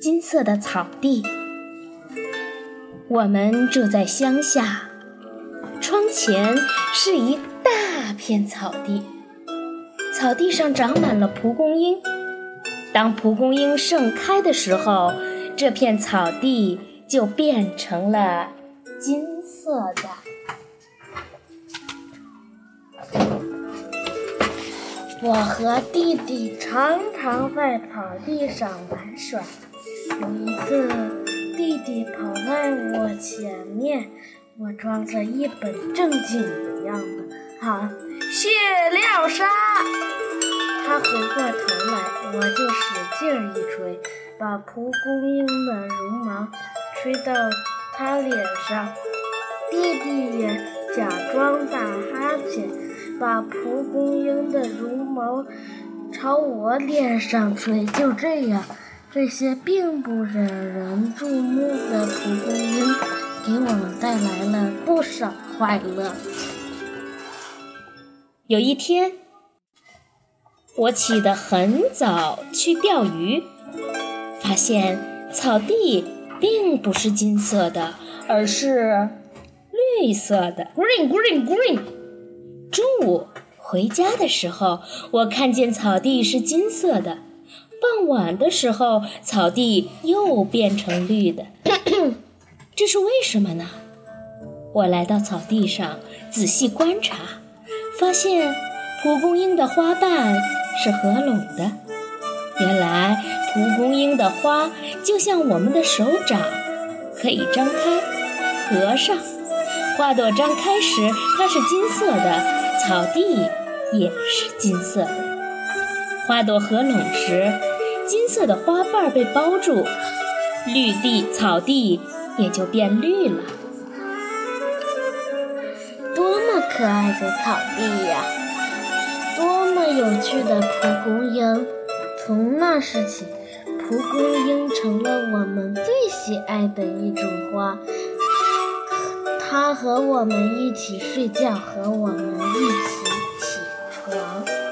金色的草地。我们住在乡下窗前是一大片草地。草地上长满了蒲公英。当蒲公英盛开的时候这片草地就变成了金色的我和弟弟常常在草地上玩耍。有一次，弟弟跑在我前面，我装作一本正经的样子，喊“谢廖沙”。他回过头来，我就使劲一吹，把蒲公英的绒毛吹到他脸上。弟弟也假装打哈欠。把蒲公英的绒毛朝我脸上吹，就这样，这些并不惹人注目的蒲公英给我们带来了不少快乐。有一天，我起得很早去钓鱼，发现草地并不是金色的，而是绿色的，green green green。中午回家的时候，我看见草地是金色的。傍晚的时候，草地又变成绿的，这是为什么呢？我来到草地上仔细观察，发现蒲公英的花瓣是合拢的。原来蒲公英的花就像我们的手掌，可以张开、合上。花朵张开时，它是金色的。草地也是金色的，花朵合拢时，金色的花瓣被包住，绿地草地也就变绿了。多么可爱的草地呀！多么有趣的蒲公英！从那时起，蒲公英成了我们最喜爱的一种花。他和我们一起睡觉，和我们一起起床。